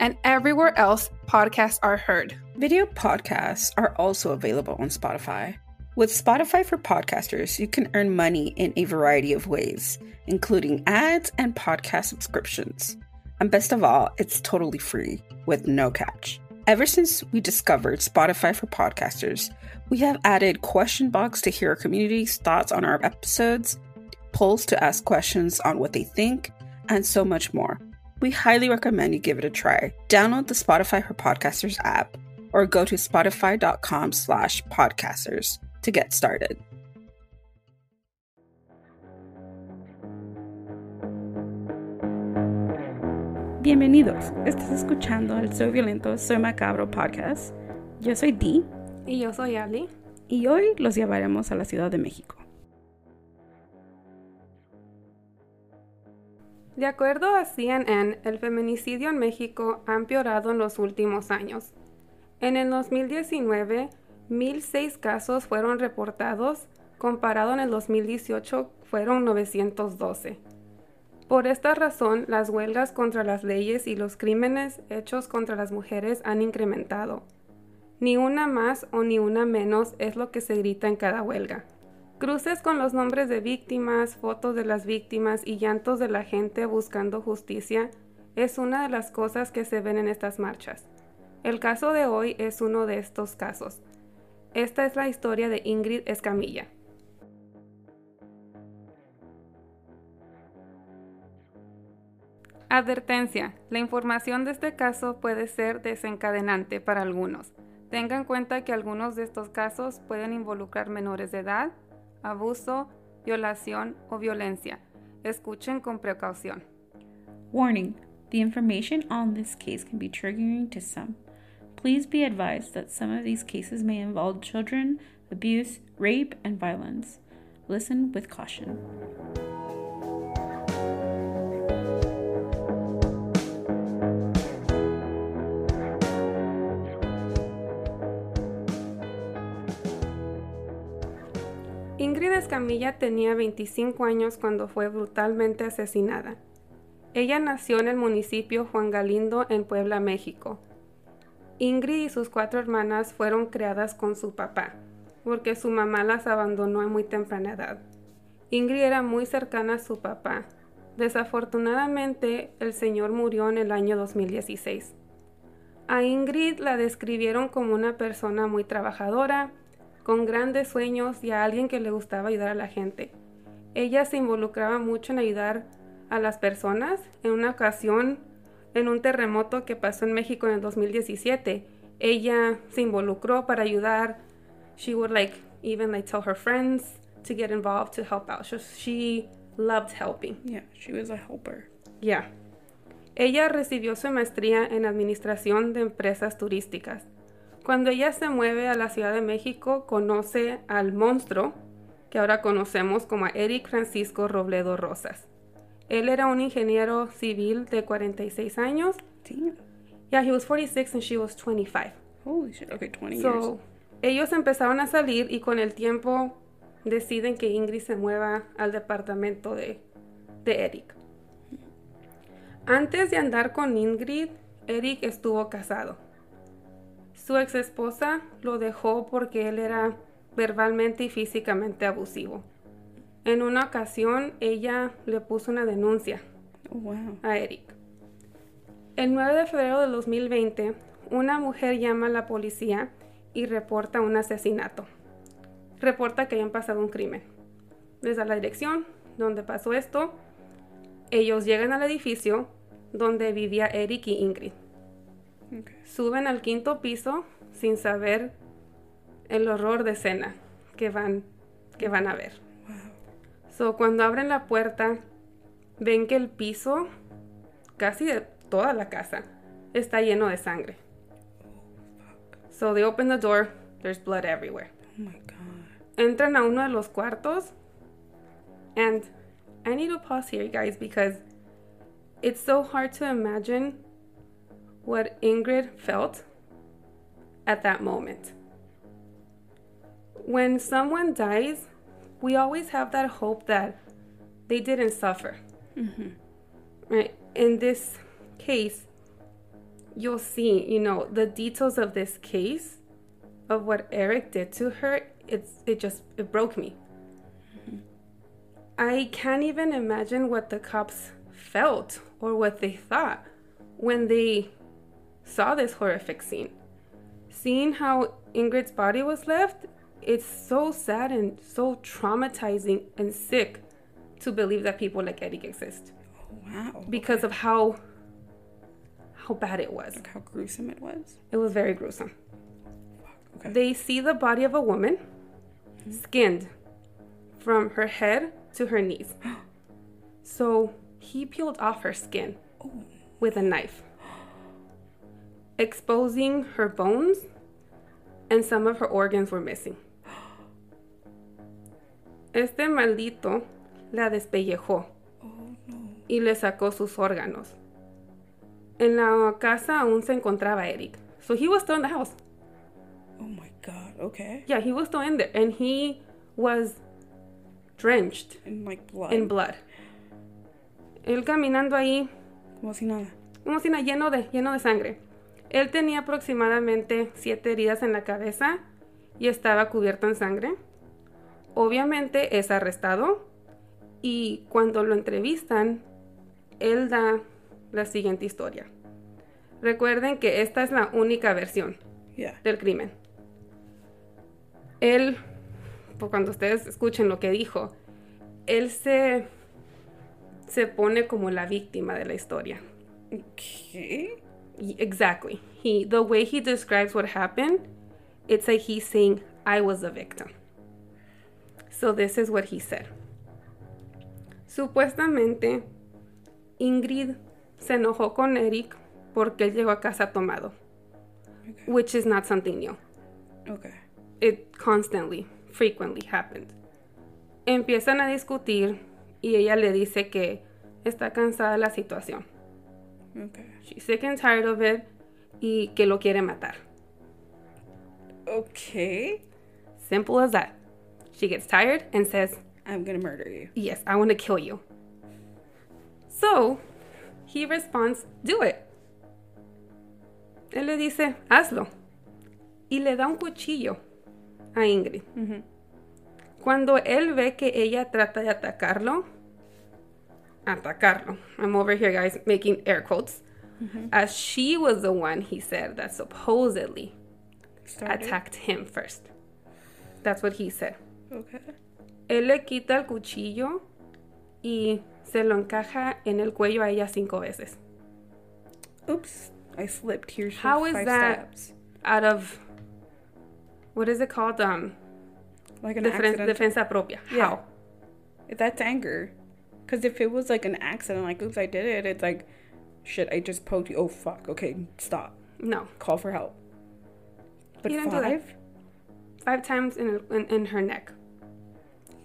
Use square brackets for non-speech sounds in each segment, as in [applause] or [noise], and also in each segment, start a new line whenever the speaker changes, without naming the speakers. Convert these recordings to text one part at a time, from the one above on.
and everywhere else podcasts are heard.
Video podcasts are also available on Spotify. With Spotify for Podcasters, you can earn money in a variety of ways, including ads and podcast subscriptions. And best of all, it's totally free with no catch. Ever since we discovered Spotify for Podcasters, we have added question box to hear our community's thoughts on our episodes, polls to ask questions on what they think, and so much more we highly recommend you give it a try. Download the Spotify for Podcasters app or go to spotify.com slash podcasters to get started. Bienvenidos. Estás escuchando el So Violento, So Macabro podcast. Yo soy Dee.
Y yo soy Ali.
Y hoy los llevaremos a la Ciudad de México.
De acuerdo a CNN, el feminicidio en México ha empeorado en los últimos años. En el 2019, 1.006 casos fueron reportados, comparado en el 2018 fueron 912. Por esta razón, las huelgas contra las leyes y los crímenes hechos contra las mujeres han incrementado. Ni una más o ni una menos es lo que se grita en cada huelga. Cruces con los nombres de víctimas, fotos de las víctimas y llantos de la gente buscando justicia es una de las cosas que se ven en estas marchas. El caso de hoy es uno de estos casos. Esta es la historia de Ingrid Escamilla. Advertencia. La información de este caso puede ser desencadenante para algunos. Tengan en cuenta que algunos de estos casos pueden involucrar menores de edad, abuso, violación o violencia. Escuchen con precaución.
Warning the information on this case can be triggering to some. Please be advised that some of these cases may involve children, abuse, rape, and violence. Listen with caution.
Ingrid Escamilla tenía 25 años cuando fue brutalmente asesinada. Ella nació en el municipio Juan Galindo en Puebla, México. Ingrid y sus cuatro hermanas fueron criadas con su papá, porque su mamá las abandonó a muy temprana edad. Ingrid era muy cercana a su papá. Desafortunadamente, el señor murió en el año 2016. A Ingrid la describieron como una persona muy trabajadora, con grandes sueños y a alguien que le gustaba ayudar a la gente. Ella se involucraba mucho en ayudar a las personas. En una ocasión, en un terremoto que pasó en México en el 2017, ella se involucró para ayudar. She would like even like tell her friends to get involved to help out. So she loved helping.
Yeah, she was a helper.
Yeah. Ella recibió su maestría en administración de empresas turísticas. Cuando ella se mueve a la Ciudad de México, conoce al monstruo, que ahora conocemos como Eric Francisco Robledo Rosas. Él era un ingeniero civil de 46 años.
Damn.
Yeah, he was 46 and she was 25.
Holy shit. Okay, 20 years.
So, ellos empezaron a salir y con el tiempo deciden que Ingrid se mueva al departamento de, de Eric. Antes de andar con Ingrid, Eric estuvo casado. Su ex esposa lo dejó porque él era verbalmente y físicamente abusivo. En una ocasión, ella le puso una denuncia
Oh, wow.
a Eric. El 9 de febrero del 2020, una mujer llama a la policía y reporta un asesinato. Reporta que hayan pasado un crimen. Les da la dirección donde pasó esto. Ellos llegan al edificio donde vivía Eric y Ingrid.
Okay.
Suben al quinto piso sin saber el horror de escena que van, que van a ver. So, cuando abren la puerta, ven que el piso, casi de toda la casa, está lleno de sangre. So they open the door, there's blood everywhere.
Oh my god.
Entran a uno de los cuartos, and I need to pause here, guys, because it's so hard to imagine what Ingrid felt at that moment. When someone dies, we always have that hope that they didn't suffer. Mm-hmm. Right? In this case, you'll see, you know, the details of this case of what Eric did to her. It's it just it broke me. Mm-hmm. I can't even imagine what the cops felt or what they thought when they saw this horrific scene. Seeing how Ingrid's body was left, it's so sad and so traumatizing and sick to believe that people like Eric exist
Oh wow.
because of how how bad it was.
Like how gruesome it was.
It was very gruesome.
Okay.
They see the body of a woman skinned from her head to her knees. [gasps] So he peeled off her skin oh. with a knife, exposing her bones, and some of her organs were missing. Este maldito la despellejó y le sacó sus órganos. En la casa aún se encontraba Eric. So he was still in the house.
oh my god. Okay.
Yeah, he was still in there. And he was drenched
And like blood.
in blood. Él caminando ahí,
Como si nada.
como si nada, lleno de, lleno de sangre. Él tenía aproximadamente siete heridas en la cabeza y estaba cubierto en sangre. Obviamente es arrestado y cuando lo entrevistan, él da la siguiente historia. Recuerden que esta es la única versión
Yeah.
del crimen. Él, por cuando ustedes escuchen lo que dijo, él se, se pone como la víctima de la historia.
Okay.
Exactly. He, the way he describes what happened, it's like he's saying, I was the victim. So this is what he said. Supuestamente, Ingrid se enojó con Eric porque él llegó a casa tomado,
Okay.
which is not something new.
Okay.
it constantly, frequently happened. Empiezan a discutir y ella le dice que está cansada de la situación.
Okay.
She's sick and tired of it y que lo quiere matar.
Okay.
Simple as that. She gets tired and says,
I'm gonna murder you.
Yes, I want to kill you. So, he responds, Do it. Él le dice, Hazlo. Y le da un cuchillo a Ingrid. Cuando él ve que ella trata de atacarlo, atacarlo. I'm over here, guys, making air quotes. As she was the one, he said, that supposedly
Started.
attacked him first. That's what he said.
Okay.
Él le quita el cuchillo y se lo encaja en el cuello a ella cinco veces.
Oops. I slipped. Here's
How is that-
stabs.
Out of what is it called? Um,
Like an accident.
defensa propia.
Yeah.
How?
That's anger. Because if it was like an accident, like, oops, I did it, it's like, shit, I just poked you. Oh, fuck. Okay, stop.
No,
Call for help. But
do
five?
five times in, in, in her neck.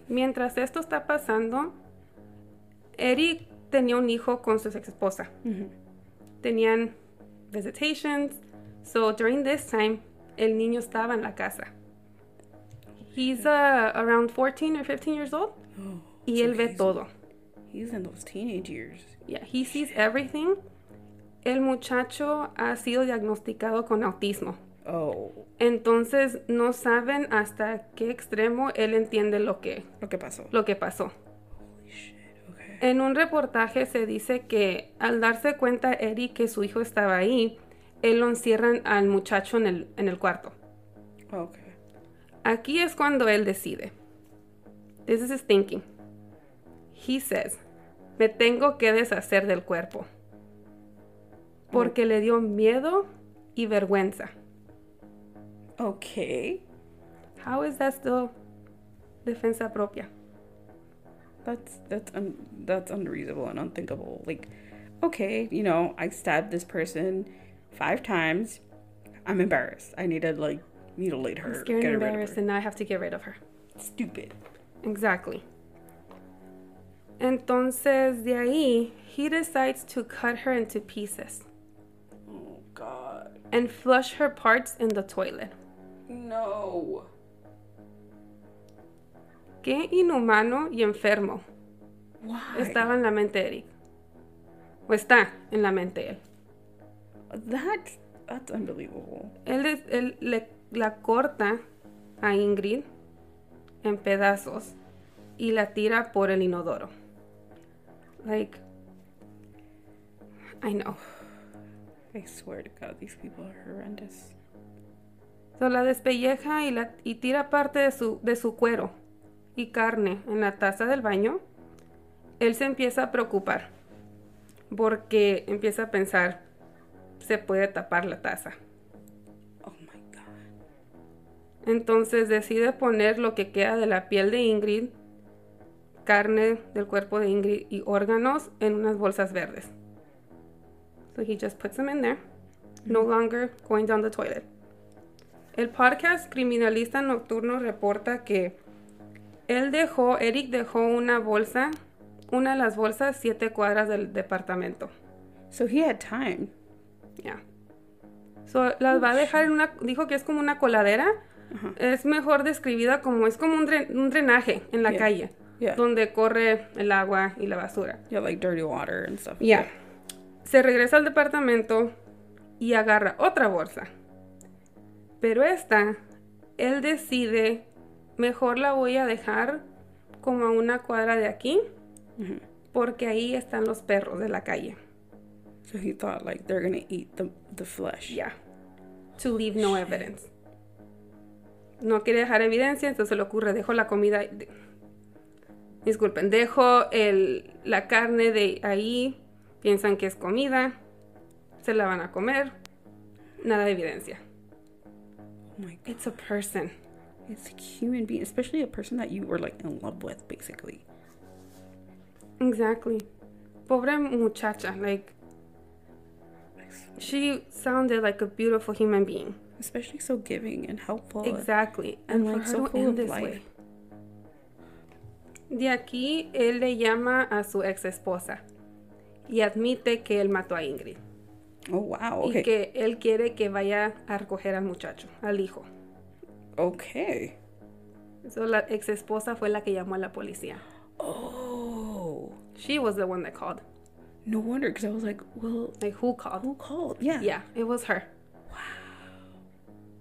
Mientras esto está pasando, Eric tenía un hijo con su ex esposa. Tenían visitations. So during this time, el niño estaba en la casa. He's uh, around 14 or 15 years old. [gasps] y él ve todo.
He's in those teenage years.
Yeah, he sees everything. El muchacho ha sido diagnosticado con autismo.
Oh,
Entonces no saben hasta qué extremo él entiende lo que,
lo que pasó.
lo que pasó.
Holy shit. Okay.
En un reportaje se dice que al darse cuenta Eric que su hijo estaba ahí, él lo encierran al muchacho en el, en el cuarto.
Okay.
Aquí es cuando él decide. This is his thinking. He says, me tengo que deshacer del cuerpo. Porque le dio miedo y vergüenza.
Okay.
How is that still defensa propia?
That's that's un, that's unreasonable and unthinkable. Like, okay, you know, I stabbed this person five times. I'm embarrassed. I need to like mutilate her.
I'm scared
get
and embarrassed
her.
and now I have to get rid of her.
Stupid.
Exactly. Entonces, de ahí, he decides to cut her into pieces
Oh God.
and flush her parts in the toilet.
No.
Qué inhumano y enfermo
Why?
estaba en la mente de Eric. O está en la mente de él.
That's that's unbelievable.
Él, él le, la corta a Ingrid en pedazos y la tira por el inodoro. Like, I know.
I swear to God, these people are horrendous.
So, la despelleja y, la, y tira parte de su, de su cuero y carne en la taza del baño. Él se empieza a preocupar porque empieza a pensar, se puede tapar la taza.
Oh my God.
Entonces decide poner lo que queda de la piel de Ingrid, carne del cuerpo de Ingrid y órganos en unas bolsas verdes. So he just puts them in there, no longer going down the toilet. El podcast Criminalista Nocturno reporta que él dejó, Eric dejó una bolsa, una de las bolsas, siete cuadras del departamento.
So he had time.
Ya. So, las va a dejar en una, dijo que es como una coladera. Es mejor describida como, es como un, dren- un drenaje en la
Yeah.
calle.
Yeah.
Donde corre el agua y la basura.
Yeah, like dirty water and stuff.
Ya. Se regresa al departamento y agarra otra bolsa. Pero esta, él decide, mejor la voy a dejar como a una cuadra de aquí.
Mhm.
Porque ahí están los perros de la calle.
So he thought like they're gonna eat the the flesh.
Ya. To leave no evidence. No quiere dejar evidencia, entonces le ocurre, dejo la comida. de- Disculpen, dejo el, la carne de ahí, piensan que es comida, se la van a comer, nada de evidencia.
Oh my God.
It's a person.
It's a human being, especially a person that you were like in love with, basically.
Exactly. Pobre muchacha, like, she sounded like a beautiful human being.
Especially so giving and helpful.
Exactly.
and,
And,
like, so full of
this
life.
way. De aquí, él le llama a su ex esposa y admite que él mató a Ingrid
Oh wow.
y
Okay.
que él quiere que vaya a recoger al muchacho, al hijo.
Okay.
So, la ex esposa fue la que llamó a la policía.
Oh.
She was the one that called.
No wonder, because I was like, well,
Like, who called?
who called? Yeah.
Yeah, it was her.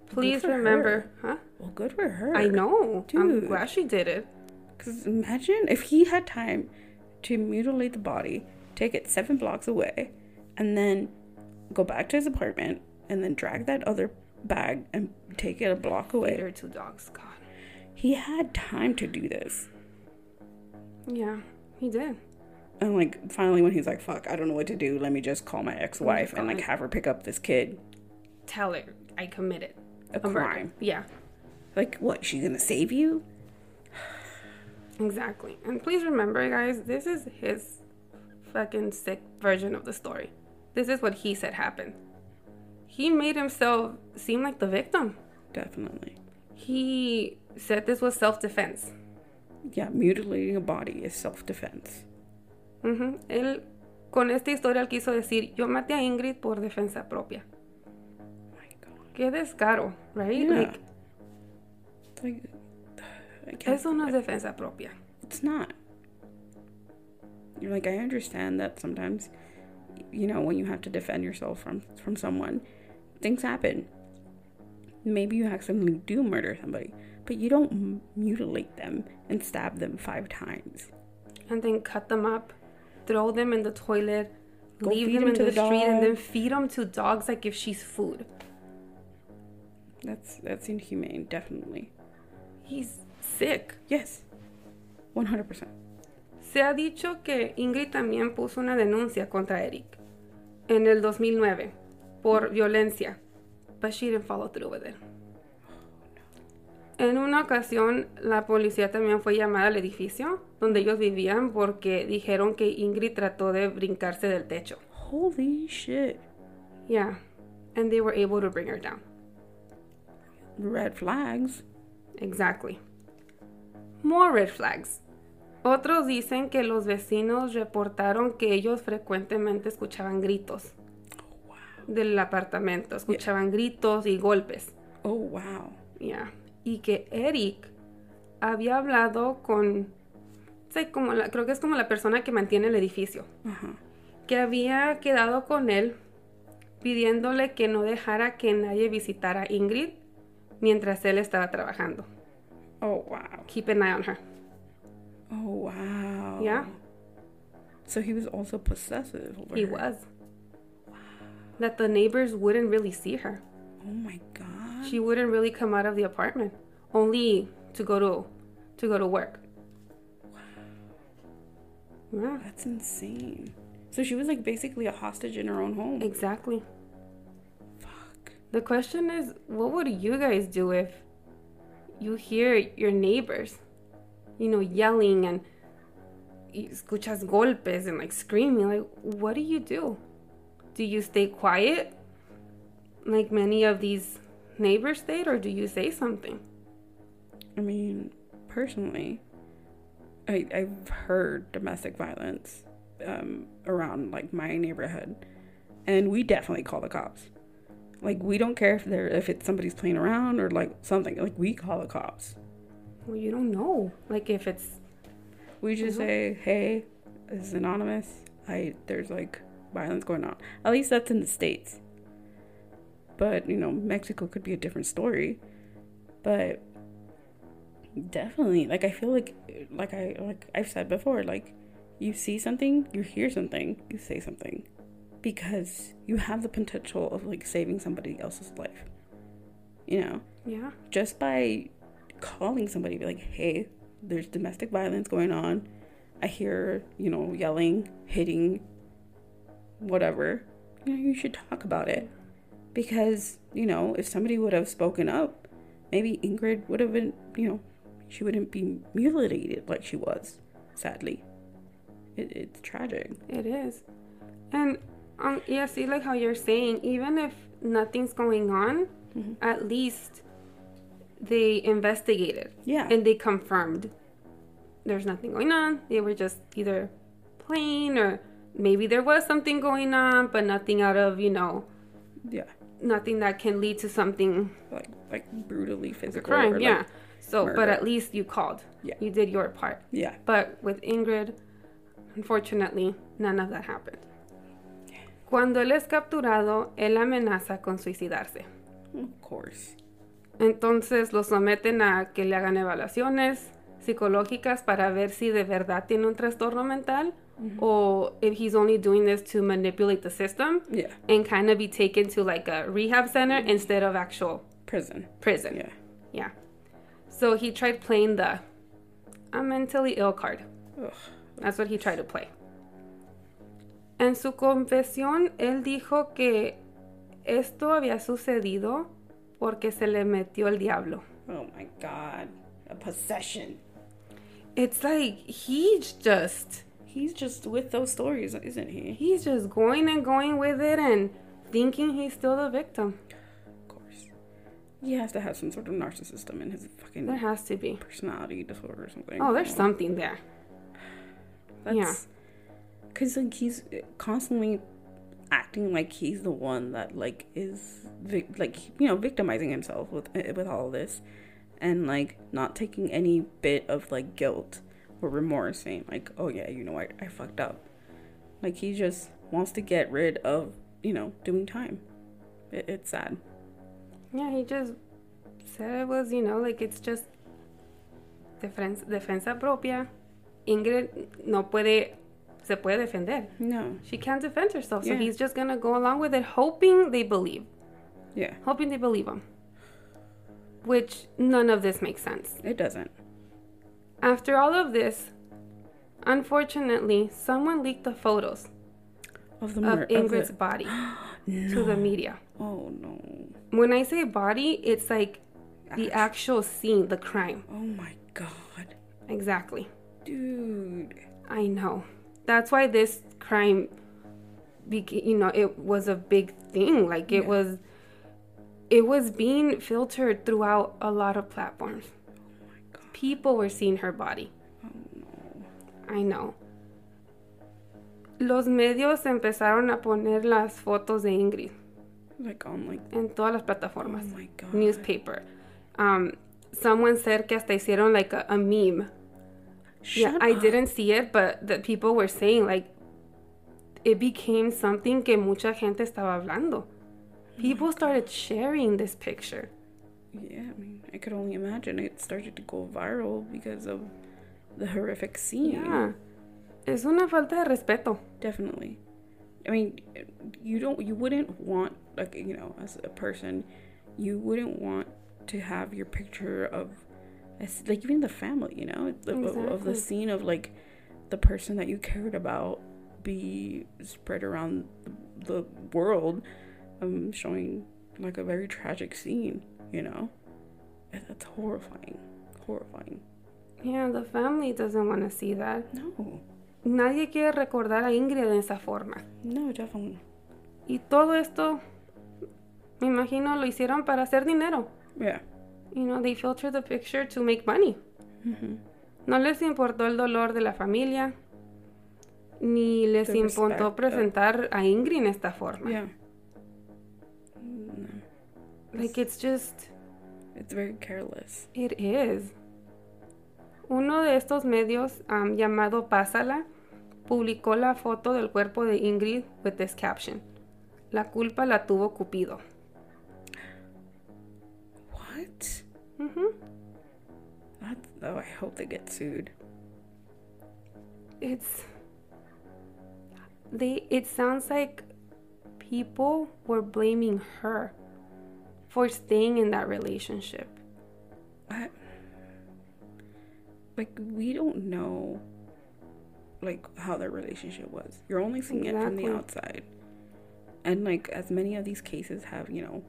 Please
for
remember, huh?
Well, good for her.
I know. I'm glad she did it.
Because imagine if he had time to mutilate the body, take it seven blocks away, and then go back to his apartment, and then drag that other bag and take it a block away.
Later, two dogs. God.
He had time to do this.
Yeah, he did.
And like finally, when he's like, "Fuck, I don't know what to do. Let me just call my oh ex-wife and like have her pick up this kid."
Tell her I committed
A
murder.
crime.
Yeah.
Like, what? She's gonna save you?
Exactly. And please remember, guys, this is his fucking sick version of the story. This is what he said happened. He made himself seem like the victim.
Definitely.
He said this was self defense.
Yeah, mutilating a body is self-defense. Mhm.
Él, con esta historia, él quiso decir: Yo maté a Ingrid por defensa propia.
my God.
Qué descaro, right?
Yeah.
Like,
like, I can't-
eso no es defensa propia.
It's not. You're like I understand that sometimes, you know, when you have to defend yourself from from someone, things happen. Maybe you accidentally do murder somebody, but you don't m- mutilate them and stab them five times.
And then cut them up throw them in the toilet,
Go
leave
them,
them
'em
in the,
the
street, and then feed them to dogs like if she's food.
That's that's inhumane, definitely.
He's sick.
Yes. 100%.
Se ha dicho que Ingrid también puso una denuncia contra Eric en el 2009 por violencia, but she didn't follow through with it. En una ocasión, la policía también fue llamada al edificio donde ellos vivían porque dijeron que Ingrid trató de brincarse del techo.
Holy shit.
Yeah, and they were able to bring her down.
Red flags.
Exactly. More red flags. Otros dicen que los vecinos reportaron que ellos frecuentemente escuchaban gritos del apartamento, escuchaban gritos y golpes.
Oh, wow.
Yeah. Y que Eric había hablado con, sí, como la- creo que es como la persona que mantiene el edificio, que había quedado con él pidiéndole que no dejara que nadie visitara a Ingrid mientras él estaba trabajando.
Oh, wow.
Keep an eye on her.
Oh, wow.
Yeah.
So he was also possessive over
He
her.
was. That the neighbors wouldn't really see her.
Oh my god.
She wouldn't really come out of the apartment, only to go to to go to work. Wow. Yeah,
That's insane. So she was like basically a hostage in her own home.
exactly.
Fuck.
The question is, what would you guys do if you hear your neighbors, you know, yelling and y escuchas golpes and like screaming? Like, what do you do? Do you stay quiet, like many of these neighbors did, or do you say something?
I mean, personally, I I've heard domestic violence um, around like my neighborhood, and we definitely call the cops. Like we don't care if they're if it's somebody's playing around or like something. Like we call the cops.
Well, you don't know. Like, if it's
We just uh-huh. say, "Hey, this is anonymous. I there's like violence going on." At least that's in the states. But you know, Mexico could be a different story. But definitely, like I feel like, like I like I've said before, like you see something, you hear something, you say something, because you have the potential of like saving somebody else's life. You know?
Yeah,
just by calling somebody be like hey there's domestic violence going on. I hear you know yelling hitting whatever. You know you should talk about it. Because you know if somebody would have spoken up maybe ingrid would have been you know she wouldn't be mutilated like she was sadly. It, it's tragic.
It is. And um, yeah, see, like how you're saying, even if nothing's going on, at least they investigated
yeah
and they confirmed there's nothing going on. They were just either playing or maybe there was something going on, but nothing out of, you know,
yeah
nothing that can lead to something
like like brutally physical
crime.
or,
yeah.
like-
so, but at least you called.
Yeah.
You did your part.
yeah
But with Ingrid, unfortunately, none of that happened. Cuando él es capturado, él amenaza con suicidarse.
of course
Entonces lo someten a que le hagan evaluaciones psicológicas para ver si de verdad tiene un trastorno mental o if he's only doing this to manipulate the system
yeah
and kind of be taken to like a rehab center instead of actual
prison
prison.
yeah
Yeah. So he tried playing the I'm mentally ill card.
Ugh.
That's what he tried to play. En su confesión, él dijo que esto había sucedido porque se le metió el diablo.
Oh my god. A possession.
It's like he's just
He's just with those stories, isn't he?
he's just going and going with it and thinking he's still the victim.
Of course. He has to have some sort of narcissism in his fucking
There has to be.
personality disorder or something.
Oh, there's something there. yeah.
Because like he's constantly acting like he's the one that like is like you know victimizing himself with eh, with all this, and like not taking any bit of like guilt or remorse, saying like, oh yeah, you know I I fucked up. Like he just wants to get rid of you know doing time. It, it's sad.
Yeah, he just said it was, you know, like it's just defensa, defensa propia. Ingrid no puede se puede defender.
No.
She can't defend herself, so
Yeah.
he's just gonna go along with it, hoping they believe,
Yeah.
hoping they believe him. Which none of this makes sense.
It doesn't.
After all of this, unfortunately, someone leaked the photos
Of the mur- of
Ingrid's [gasps]
the-
body to the media.
Oh no.
When I say body, it's like the actual scene, the crime.
Oh my god.
Exactly.
Dude.
I know. That's why this crime, beca- you know, it was a big thing. Like it
Yeah.
was, it was being filtered throughout a lot of platforms. People were seeing her body. I know. Los medios empezaron a poner las fotos de Ingrid
Like on like
en todas las
Oh
plataformas.
my god.
Newspaper. Um, someone said que hasta hicieron like a, a meme yeah,
Shut
I didn't see it, but the people were saying like it became something que mucha gente estaba hablando. People oh started sharing this picture.
Yeah, I mean, I could only imagine it started to go viral because of the horrific scene.
Yeah. Es una falta de respeto.
Definitely. I mean, you don't, you wouldn't want, like, you know, as a person, you wouldn't want to have your picture of, as, like, even the family, you know, of, of- the scene of, like, the person that you cared about be spread around the, the world, um, showing, like, a very tragic scene, you know? And That's horrifying. Horrifying.
Yeah, the family doesn't want to see that.
No.
Nadie quiere recordar a Ingrid de esa forma.
No, definitely.
Y todo esto, me imagino, lo hicieron para hacer dinero.
Yeah.
You know, they filtered the picture to make money.
hmm
No les importó el dolor de la familia, ni les
The
importó presentar a Ingrid en esta forma.
Yeah. No.
Like, it's just,
It's very careless.
it is. Uno de estos medios, um, llamado Pásala, publicó la foto del cuerpo de Ingrid with this caption. La culpa la tuvo Cupido.
Oh, I hope they get sued.
It's they it sounds like people were blaming her for staying in that relationship.
What? Like we don't know, like how their relationship was. You're only seeing it from the outside, and like as many of these cases have, you know,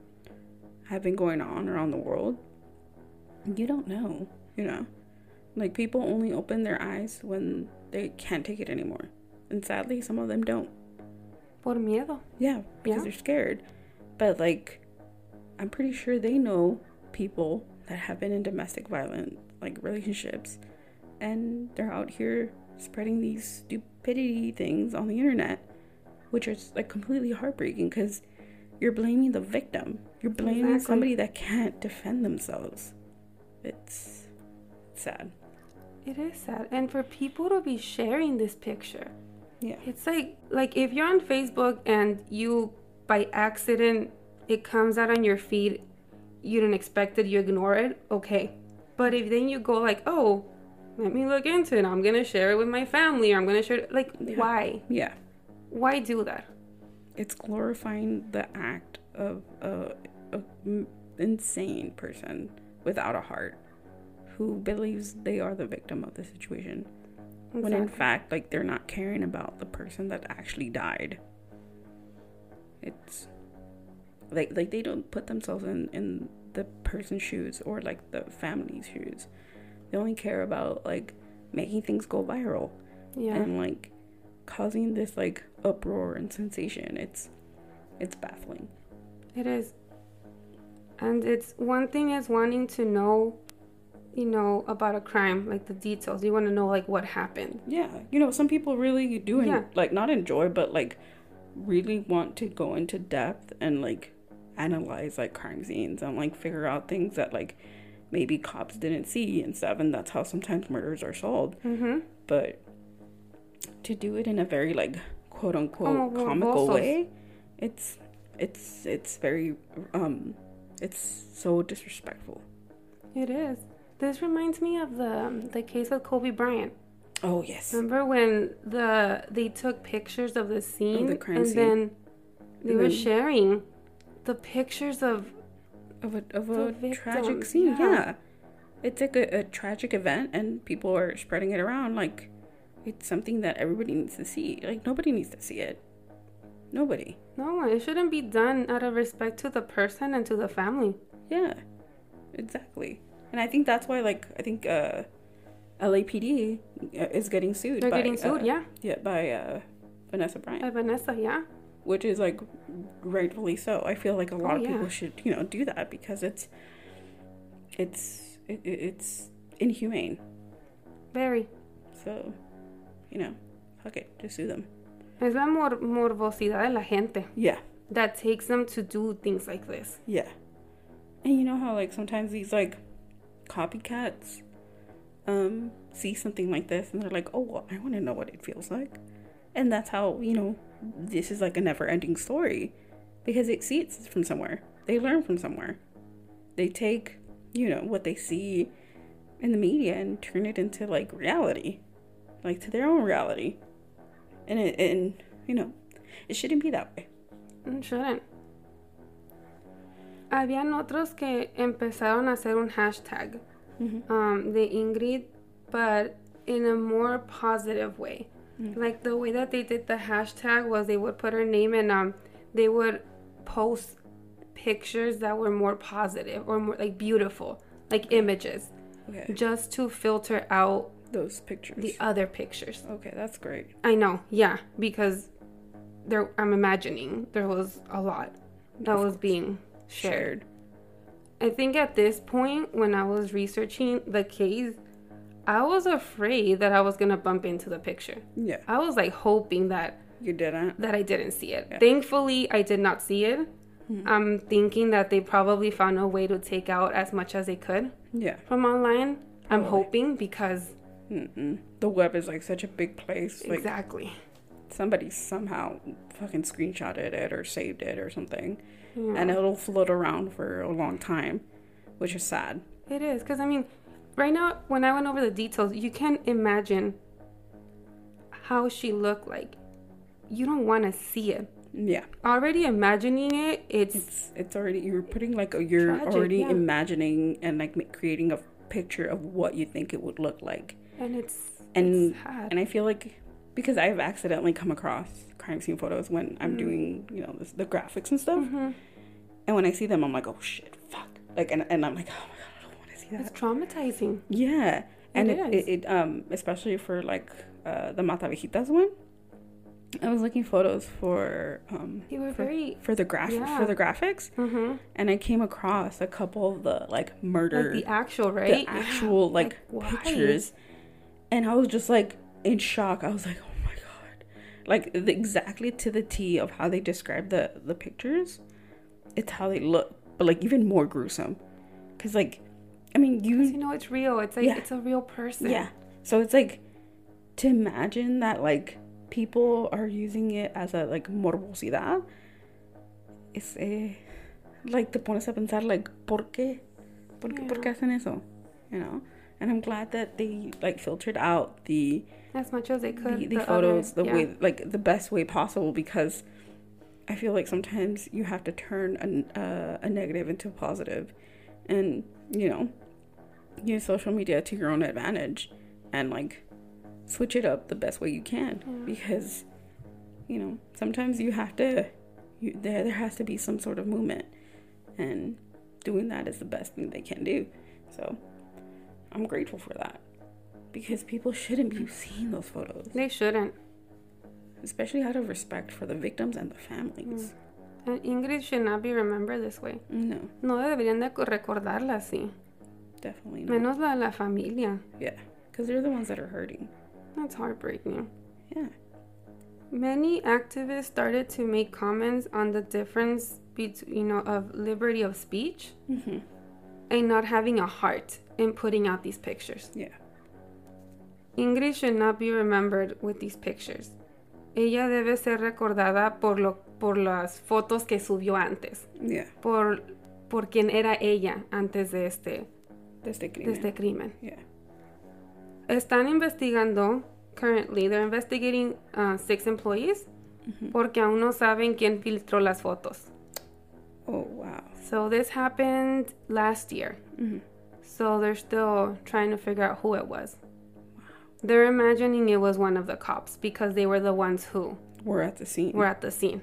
have been going on around the world. You don't know, you know, like people only open their eyes when they can't take it anymore, and sadly, some of them don't.
Por miedo.
Yeah, because
Yeah.
they're scared. But like, I'm pretty sure they know people that have been in domestic violent like relationships, and they're out here spreading these stupidity things on the internet, which is like completely heartbreaking because you're blaming the victim. You're blaming
Exactly.
somebody that can't defend themselves. It's sad.
It is sad. And for people to be sharing this picture,
Yeah.
it's like like if you're on Facebook and you by accident it comes out on your feed, you didn't expect it, you ignore it, okay. But if then you go like, oh, let me look into it, I'm gonna share it with my family, or I'm gonna share it like
Yeah.
why?
Yeah.
Why do that?
it's glorifying the act of a insane person without a heart who believes they are the victim of the situation. When in fact like they're not caring about the person that actually died. It's like like they don't put themselves in in the person's shoes or like the family's shoes. They only care about like making things go viral
yeah.
and like causing this like uproar and sensation. It's it's baffling.
It is. And it's one thing is wanting to know, you know, about a crime, like the details. You want to know like what happened.
yeah you know some people really do en-
Yeah.
like not enjoy but like really want to go into depth and like analyze like crime scenes and like figure out things that like maybe cops didn't see and stuff and that's how sometimes murders are solved
Mm-hmm.
but to do it in a very like quote unquote
Como
comical
morbosos.
way it's it's it's very um it's so disrespectful
It is. This reminds me of the um, the case with Kobe Bryant.
Oh yes.
Remember when the they took pictures of the scene
the crime
and
scene.
then they
And
were
then-
sharing the pictures of
Of a of a tragic scene.
yeah.
Yeah. It's like a, a tragic event, and people are spreading it around like it's something that everybody needs to see. Like nobody needs to see it. Nobody.
no, it shouldn't be done out of respect to the person and to the family.
Yeah, exactly. And I think that's why, like, I think uh, LAPD is getting sued.
They're
by,
getting sued,
uh,
yeah,
Yeah, by uh, Vanessa Bryant,
by Vanessa, yeah.
which is like rightfully so. I feel like a lot
Oh,
of
yeah.
people should, you know, do that because it's, it's, it, it- it's inhumane.
Very.
So, you know, fuck it, just sue them.
Es la mor- morbosidad de la gente
Yeah,
that takes them to do things like this.
yeah. And you know how like sometimes these like copycats um see something like this and they're like, "Oh, well, I want to know what it feels like." And that's how, you know, this is like a never-ending story because it seeds from somewhere. They learn from somewhere. They take, you know, what they see in the media and turn it into like reality. Like to their own reality. And it and you know, it shouldn't be that way.
It shouldn't. Habían otros que empezaron a hacer un hashtag um, de Ingrid, but in a more positive way. Like the way that they did the hashtag was they would put her name and um, they would post pictures that were more positive or more like beautiful, like images,
Okay.
just to filter out
Those pictures.
the other pictures.
Okay, that's great.
I know, yeah, because there I'm imagining there was a lot that was being shared. I think at this point when I was researching the case, I was afraid that I was gonna bump into the picture.
Yeah,
I was like hoping that
you didn't.
that I didn't see it.
Yeah.
Thankfully, I did not see it. Mm-hmm. I'm thinking that they probably found a way to take out as much as they could
Yeah.
from online. I'm hoping because
Mm-mm. The web is like such a big place. Like
exactly.
somebody somehow fucking screenshotted it or saved it or something,
Yeah.
and it'll float around for a long time, which is sad.
It is because I mean, right now when I went over the details, you can't imagine how she looked like. You don't want to see it.
Yeah,
Already imagining it, it's
it's it's already you're putting like a, you're
Tragic,
already
yeah.
imagining and like creating a picture of what you think it would look like.
and it's
and
it's sad.
and I feel like because I've accidentally come across crime scene photos when
Mm-hmm.
I'm doing you know this, the graphics and stuff,
Mhm.
and when I see them, I'm like, oh shit, fuck, like, and, and I'm like, oh my god, I don't want to see that.
it's traumatizing.
Yeah, and
It
it, it, it um especially for like uh, the Mata Viejitas one. I was looking photos for um
You were
for,
very
for the graph
Yeah.
for the graphics,
mm-hmm.
and I came across a couple of the like murder
like the actual
the
right, Yeah.
actual [gasps] like,
why?
pictures and i was just like in shock i was like oh my god. Like the, exactly to the t of how they describe the the pictures it's how they look but like even more gruesome. Because like i mean
You
you
know, it's real. It's like
Yeah.
it's a real person.
yeah. So it's like to imagine that like people are using it as a like morbosidad es eh, like te pones a pensar like por qué? Por qué, por qué hacen eso? You know? And i'm glad that they like filtered out the
as much as they could.
the, the
other-
photos the
yeah.
way like the best way possible because i feel like sometimes you have to turn a, uh, a negative into a positive and you know use social media to your own advantage and like switch it up the best way you can because you know sometimes you have to you, there there has to be some sort of movement and doing that is the best thing they can do so i'm grateful for that because people shouldn't be seeing those photos
They shouldn't.
especially out of respect for the victims and the families
And Ingrid should not be remembered this way.
no
No deberían de co- recordarla así.
definitely not
Menos la la familia.
yeah because they're the ones that are hurting
That's heartbreaking.
yeah
Many activists started to make comments on the difference between, you know, of liberty of speech
mm-hmm.
and not having a heart in putting out these pictures.
yeah
Ingrid should not be remembered with these pictures. Ella debe ser recordada por lo por las fotos que subió antes,
yeah
por por quien era ella antes de este de este crimen.
yeah
Están investigando, currently, they're investigating uh, six employees porque aún no saben quién filtró las fotos.
Oh wow.
So this happened last year. So they're still trying to figure out who it was. They're imagining it was one of the cops because they were the ones who
We're at the scene.
were at the scene.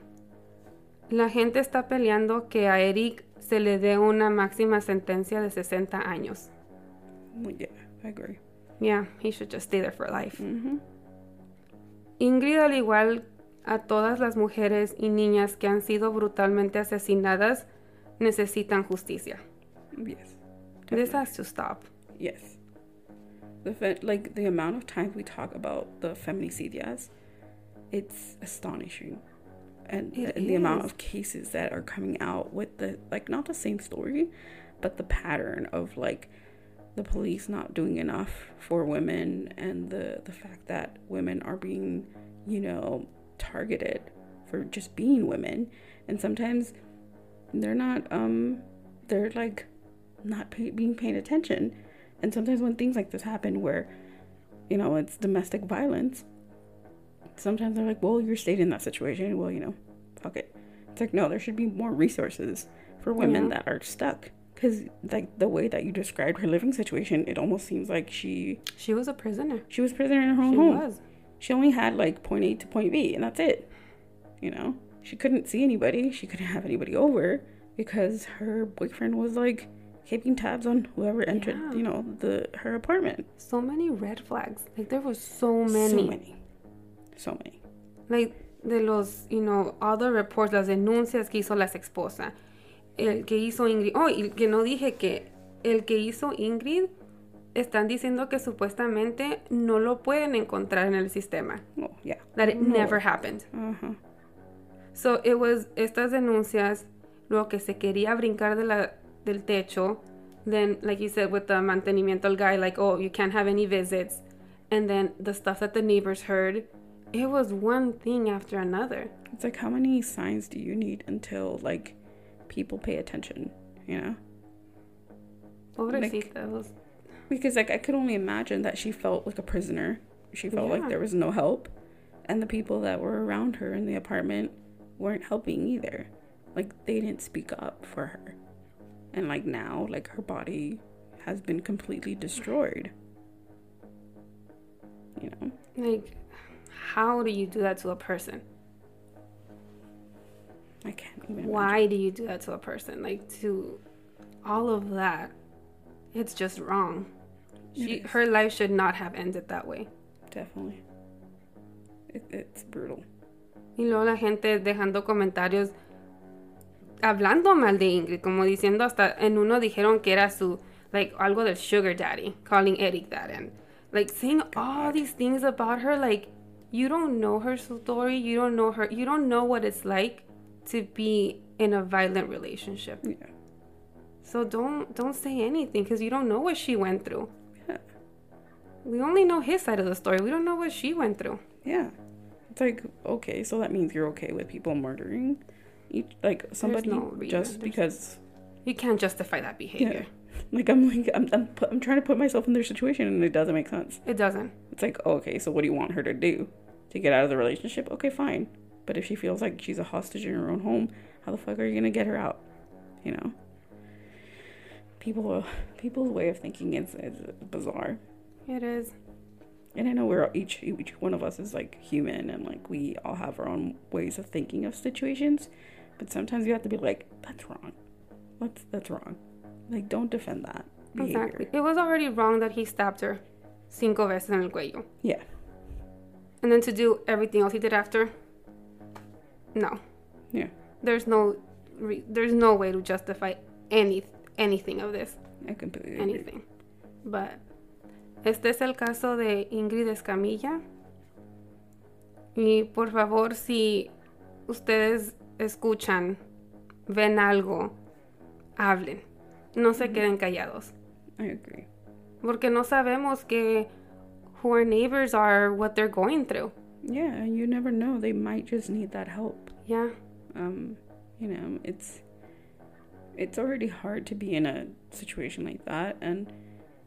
La gente está peleando que a Eric se le dé una máxima sentencia de 60 años.
Yeah, I agree.
Yeah, he should just stay there for life.
Mm-hmm.
Ingrid, al igual a todas las mujeres y niñas que han sido brutalmente asesinadas, necesitan justicia.
Yes.
This has to stop.
Yes. The fe- like the amount of times we talk about the feminicidios, it's astonishing, and
It
the amount of cases that are coming out with the like not the same story, but the pattern of like the police not doing enough for women and the the fact that women are being, you know, targeted for just being women, and sometimes they're not um they're like not pay- being paid attention and sometimes when things like this happen where you know it's domestic violence sometimes they're like well you're stayed in that situation well you know fuck it it's like no there should be more resources for women
Yeah.
that are stuck because like the way that you described her living situation it almost seems like she
She was a prisoner.
she was prisoner in her own
She
home
was.
she only had like point A to point B, and that's it. You know, she couldn't see anybody. She couldn't have anybody over because her boyfriend was like keeping tabs on whoever entered.
Yeah.
You know, the her apartment.
So many red flags. Like there was so many.
So many. So many.
Like de los, you know, the reports, las denuncias que hizo la esposa. El que hizo Ingrid. Oh, y que no dije que el que hizo Ingrid están diciendo que supuestamente no lo pueden encontrar en el sistema.
Oh yeah.
That it
No.
never happened.
Uh huh.
So it was estas denuncias, luego que se quería brincar de la, del techo, then like you said with the mantenimiento guy like oh you can't have any visits, and then the stuff that the neighbors heard, it was one thing after another.
It's like how many signs do you need until like people pay attention? You know.
Pobrecita, it was
Because like I could only imagine that she felt like a prisoner. She felt like there was no help, and the people that were around her in the apartment weren't helping either. Like they didn't speak up for her, and like now, like her body has been completely destroyed. You know,
like how do you do that to a person?
I can't even. imagine.
Why do you do that to a person? Like to all of that, it's just wrong. She, her life should not have ended that way.
Definitely. It, it's brutal.
Y luego la gente dejando comentarios hablando mal de Ingrid, como diciendo hasta en uno dijeron que era su like algo del sugar daddy, calling Eric that and like saying all these things about her like you don't know her story, you don't know her, you don't know what it's like to be in a violent relationship.
Yeah.
So don't don't say anything cuz you don't know what she went through.
Yeah.
We only know his side of the story. We don't know what she went through.
Yeah. It's like, okay, so that means you're okay with people murdering each like somebody
no
just
There's-
because
You can't justify that behavior. Yeah. [laughs]
like I'm like I'm I'm, pu- I'm trying to put myself in their situation and it doesn't make sense.
It doesn't.
It's like, oh, okay, so what do you want her to do? To get out of the relationship? Okay, fine. But if she feels like she's a hostage in her own home, how the fuck are you going to get her out? You know? People people's way of thinking is, is bizarre.
It is.
And I know we're each each one of us is like human and like we all have our own ways of thinking of situations, but sometimes you have to be like, that's wrong. That's that's wrong. Like don't defend that behavior.
Exactly. It was already wrong that he stabbed her cinco veces en el cuello.
Yeah.
And then to do everything else he did after? No.
Yeah.
There's no re- there's no way to justify any anything of this.
I completely agree.
Anything. But este es el caso de Ingrid Escamilla. Y por favor, si ustedes escuchan, ven algo, hablen. No se queden callados.
I agree.
Porque no sabemos que who our neighbors are, what they're going through.
Yeah, you never know. They might just need that help.
Yeah.
Um, you know, it's it's already hard to be in a situation like that and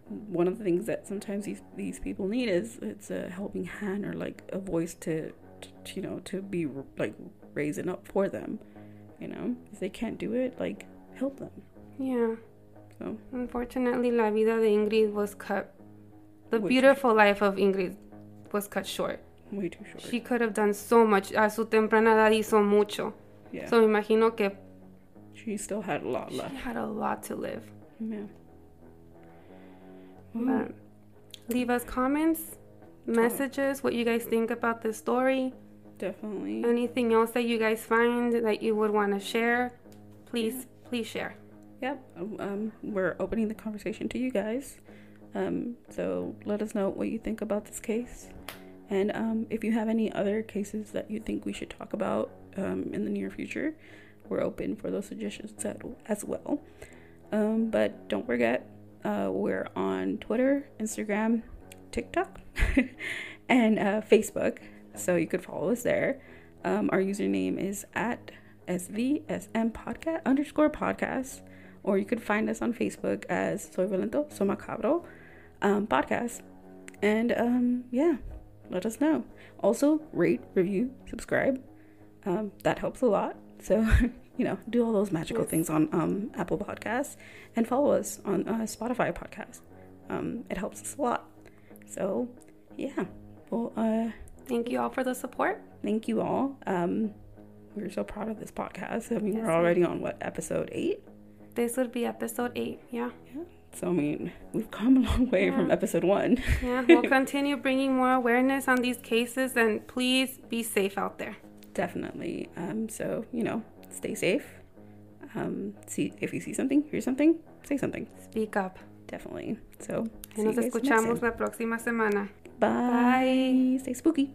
one of the things that sometimes these these people need is it's a helping hand or like a voice to, to you know to be like raising up for them you know if they can't do it like help them
Yeah.
so
Unfortunately, la vida de Ingrid was cut. The
Way
beautiful life of Ingrid was cut short.
way too short
She could have done so much. A su temprana edad hizo mucho.
yeah
So me imagino que
she still had a lot left.
she had a lot to live.
yeah
But leave us comments, messages, what you guys think about this story.
Definitely
Anything else that you guys find that you would want to share, please, please share.
Yep. Um, we're opening the conversation to you guys. Um, so let us know what you think about this case. And um, if you have any other cases that you think we should talk about um, in the near future, we're open for those suggestions as well. Um, but don't forget, uh, we're on Twitter, Instagram, TikTok, [laughs] and uh, Facebook. So you could follow us there. Um, our username is at SVSM podcast underscore podcast or you could find us on Facebook as So Violento, So Macabro um, podcast. And um, yeah, let us know. Also, rate, review, subscribe. Um, that helps a lot. So, [laughs] you know, do all those magical things on um, Apple Podcasts and follow us on uh, Spotify podcast. Um, it helps us a lot. So, yeah. Well, uh,
Thank you all for the support.
thank you all. Um, we're so proud of this podcast. I mean,
Yes,
we're already on what episode eight.
This would be episode eight. Yeah. Yeah.
So I mean, we've come a long way from episode one.
Yeah. We'll [laughs] continue bringing more awareness on these cases and please be safe out there.
Definitely. Um, so you know, stay safe. Um, see if you see something, hear something, say something.
Speak up.
Definitely. So
nos
you guys next
escuchamos la próxima semana. Bye.
Bye. Stay spooky.